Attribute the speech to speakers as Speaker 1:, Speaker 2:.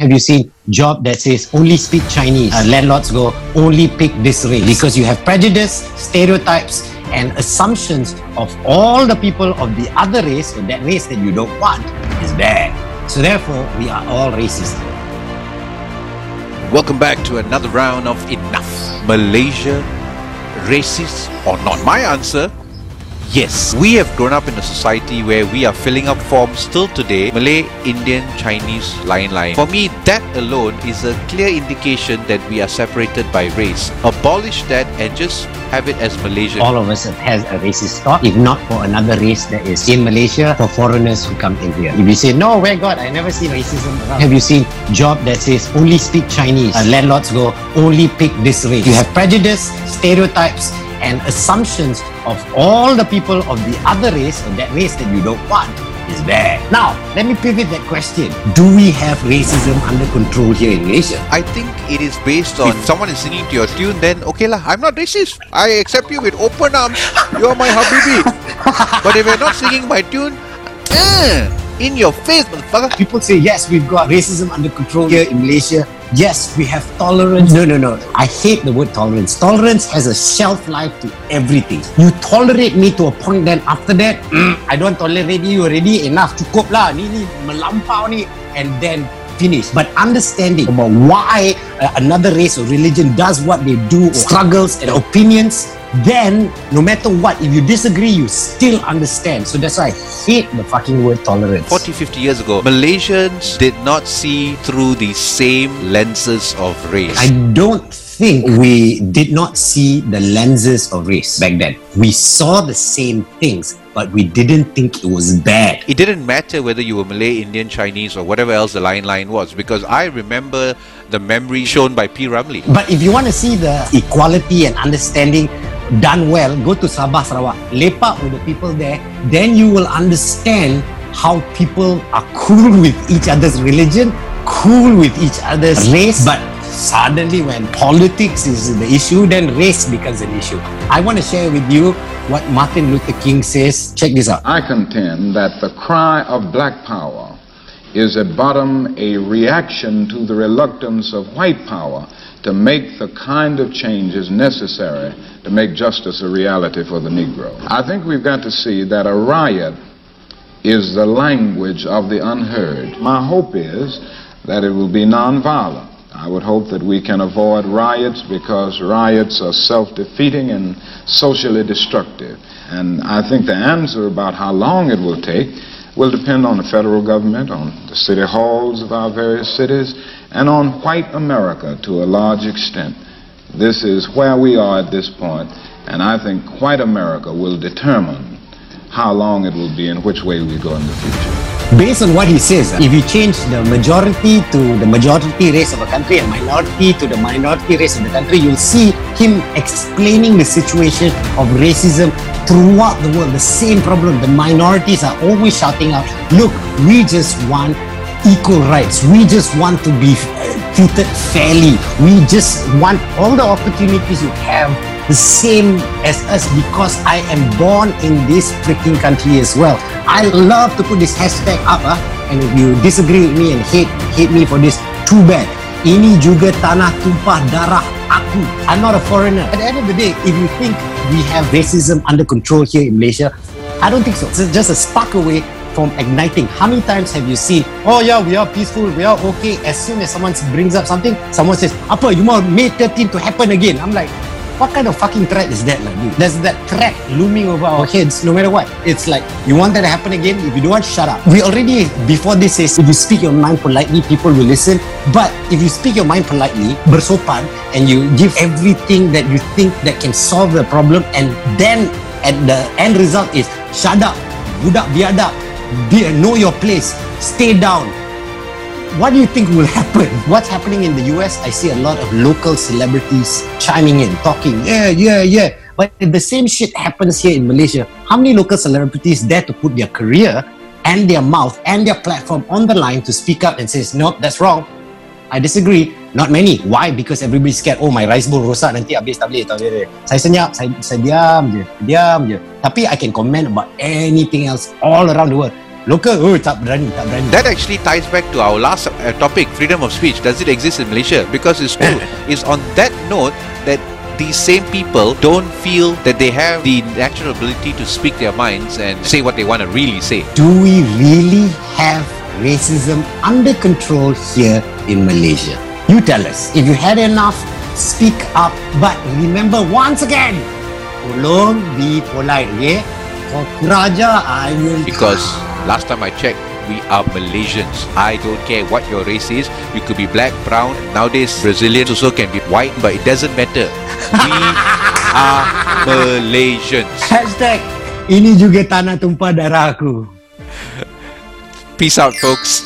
Speaker 1: Have you seen job that says only speak Chinese? Uh, landlords go only pick this race because you have prejudice, stereotypes, and assumptions of all the people of the other race, or that race that you don't want, is bad. So therefore, we are all racist.
Speaker 2: Welcome back to another round of Enough. Malaysia, racist or not? My answer Yes, we have grown up in a society where we are filling up forms still today Malay, Indian, Chinese, line line. For me, that alone is a clear indication that we are separated by race. Abolish that and just have it as Malaysian.
Speaker 1: All of us has a racist thought, if not for another race that is in Malaysia, for foreigners who come in here. If you say, no, where God, I never see racism around. Have you seen job that says only speak Chinese? Uh, landlords go only pick this race. You have prejudice, stereotypes, and assumptions of all the people of the other race or that race that you don't want is bad. Now, let me pivot that question. Do we have racism under control here in Malaysia?
Speaker 2: I think it is based on if someone is singing to your tune, then okay lah, I'm not racist. I accept you with open arms. You're my habibi. but if you're not singing my tune, uh, in your face, motherfucker.
Speaker 1: People say, yes, we've got racism under control here in Malaysia. Yes, we have tolerance. No, no, no. I hate the word tolerance. Tolerance has a shelf life to everything. You tolerate me to a point, then after that, mm, I don't tolerate you already. Enough. Cukup lah. Ni ni melampau ni. And then finish. But understanding about why uh, another race or religion does what they do, struggles and opinions, then no matter what, if you disagree, you still understand. So that's why I hate the fucking word tolerance.
Speaker 2: 40, 50 years ago, Malaysians did not see through the same lenses of race.
Speaker 1: I don't think we did not see the lenses of race back then. We saw the same things, but we didn't think it was bad.
Speaker 2: it didn't matter whether you were Malay, Indian, Chinese, or whatever else the line line was, because I remember the memory shown by P. Ramlee.
Speaker 1: But if you want to see the equality and understanding done well, go to Sabah, Sarawak. Lepak with the people there, then you will understand how people are cool with each other's religion, cool with each other's race, but suddenly when politics is the issue, then race becomes an issue. I want to share with you what Martin Luther King says. Check this out.
Speaker 3: I contend that the cry of black power is at bottom a reaction to the reluctance of white power to make the kind of changes necessary to make justice a reality for the Negro. I think we've got to see that a riot is the language of the unheard. My hope is that it will be nonviolent. I would hope that we can avoid riots because riots are self-defeating and socially destructive. And I think the answer about how long it will take will depend on the federal government, on the city halls of our various cities, and on white America to a large extent. This is where we are at this point, and I think white America will determine how long it will be and which way we go in the future.
Speaker 1: Based on what he says, if you change the majority to the majority race of a country and minority to the minority race of the country, you'll see him explaining the situation of racism throughout the world. The same problem. The minorities are always shouting out, look, we just want equal rights. We just want to be treated fairly. We just want all the opportunities you have the same as us because I am born in this freaking country as well. I love to put this hashtag up ah. and if you disagree with me and hate hate me for this, too bad. Ini juga tanah tumpah darah aku. I'm not a foreigner. At the end of the day, if you think we have racism under control here in Malaysia, I don't think so. It's just a spark away from igniting. How many times have you seen, oh yeah, we are peaceful, we are okay. As soon as someone brings up something, someone says, apa, you want May 13 to happen again? I'm like, what kind of fucking threat is that like dude? There's that threat looming over our heads no matter what. It's like, you want that to happen again? If you don't want, shut up. We already, before this says, if you speak your mind politely, people will listen. But if you speak your mind politely, bersopan, and you give everything that you think that can solve the problem, and then at the end result is, shut up, budak biadab, be, know your place, stay down, what do you think will happen? What's happening in the US? I see a lot of local celebrities chiming in, talking, yeah, yeah, yeah. But if the same shit happens here in Malaysia, how many local celebrities dare to put their career and their mouth and their platform on the line to speak up and says, no, that's wrong. I disagree. Not many. Why? Because everybody's scared. Oh, my rice bowl rosak nanti habis tak boleh. Tak boleh. Saya senyap, saya, saya diam je. Diam je. Tapi I can comment about anything else all around the world. Local, oh tak berani, tak berani.
Speaker 2: That actually ties back to our last uh, topic, freedom of speech. Does it exist in Malaysia? Because it's true. it's on that note that these same people don't feel that they have the natural ability to speak their minds and say what they want to really say.
Speaker 1: Do we really have racism under control here in Malaysia? You tell us. If you had enough, speak up. But remember once again, tolong be polite, okay? Kau kuraja, I will...
Speaker 2: Because last time I checked, we are Malaysians. I don't care what your race is. You could be black, brown. Nowadays, Brazilians also can be white, but it doesn't matter. We are Malaysians.
Speaker 1: Hashtag, ini juga tanah tumpah darah aku.
Speaker 2: Peace out, folks.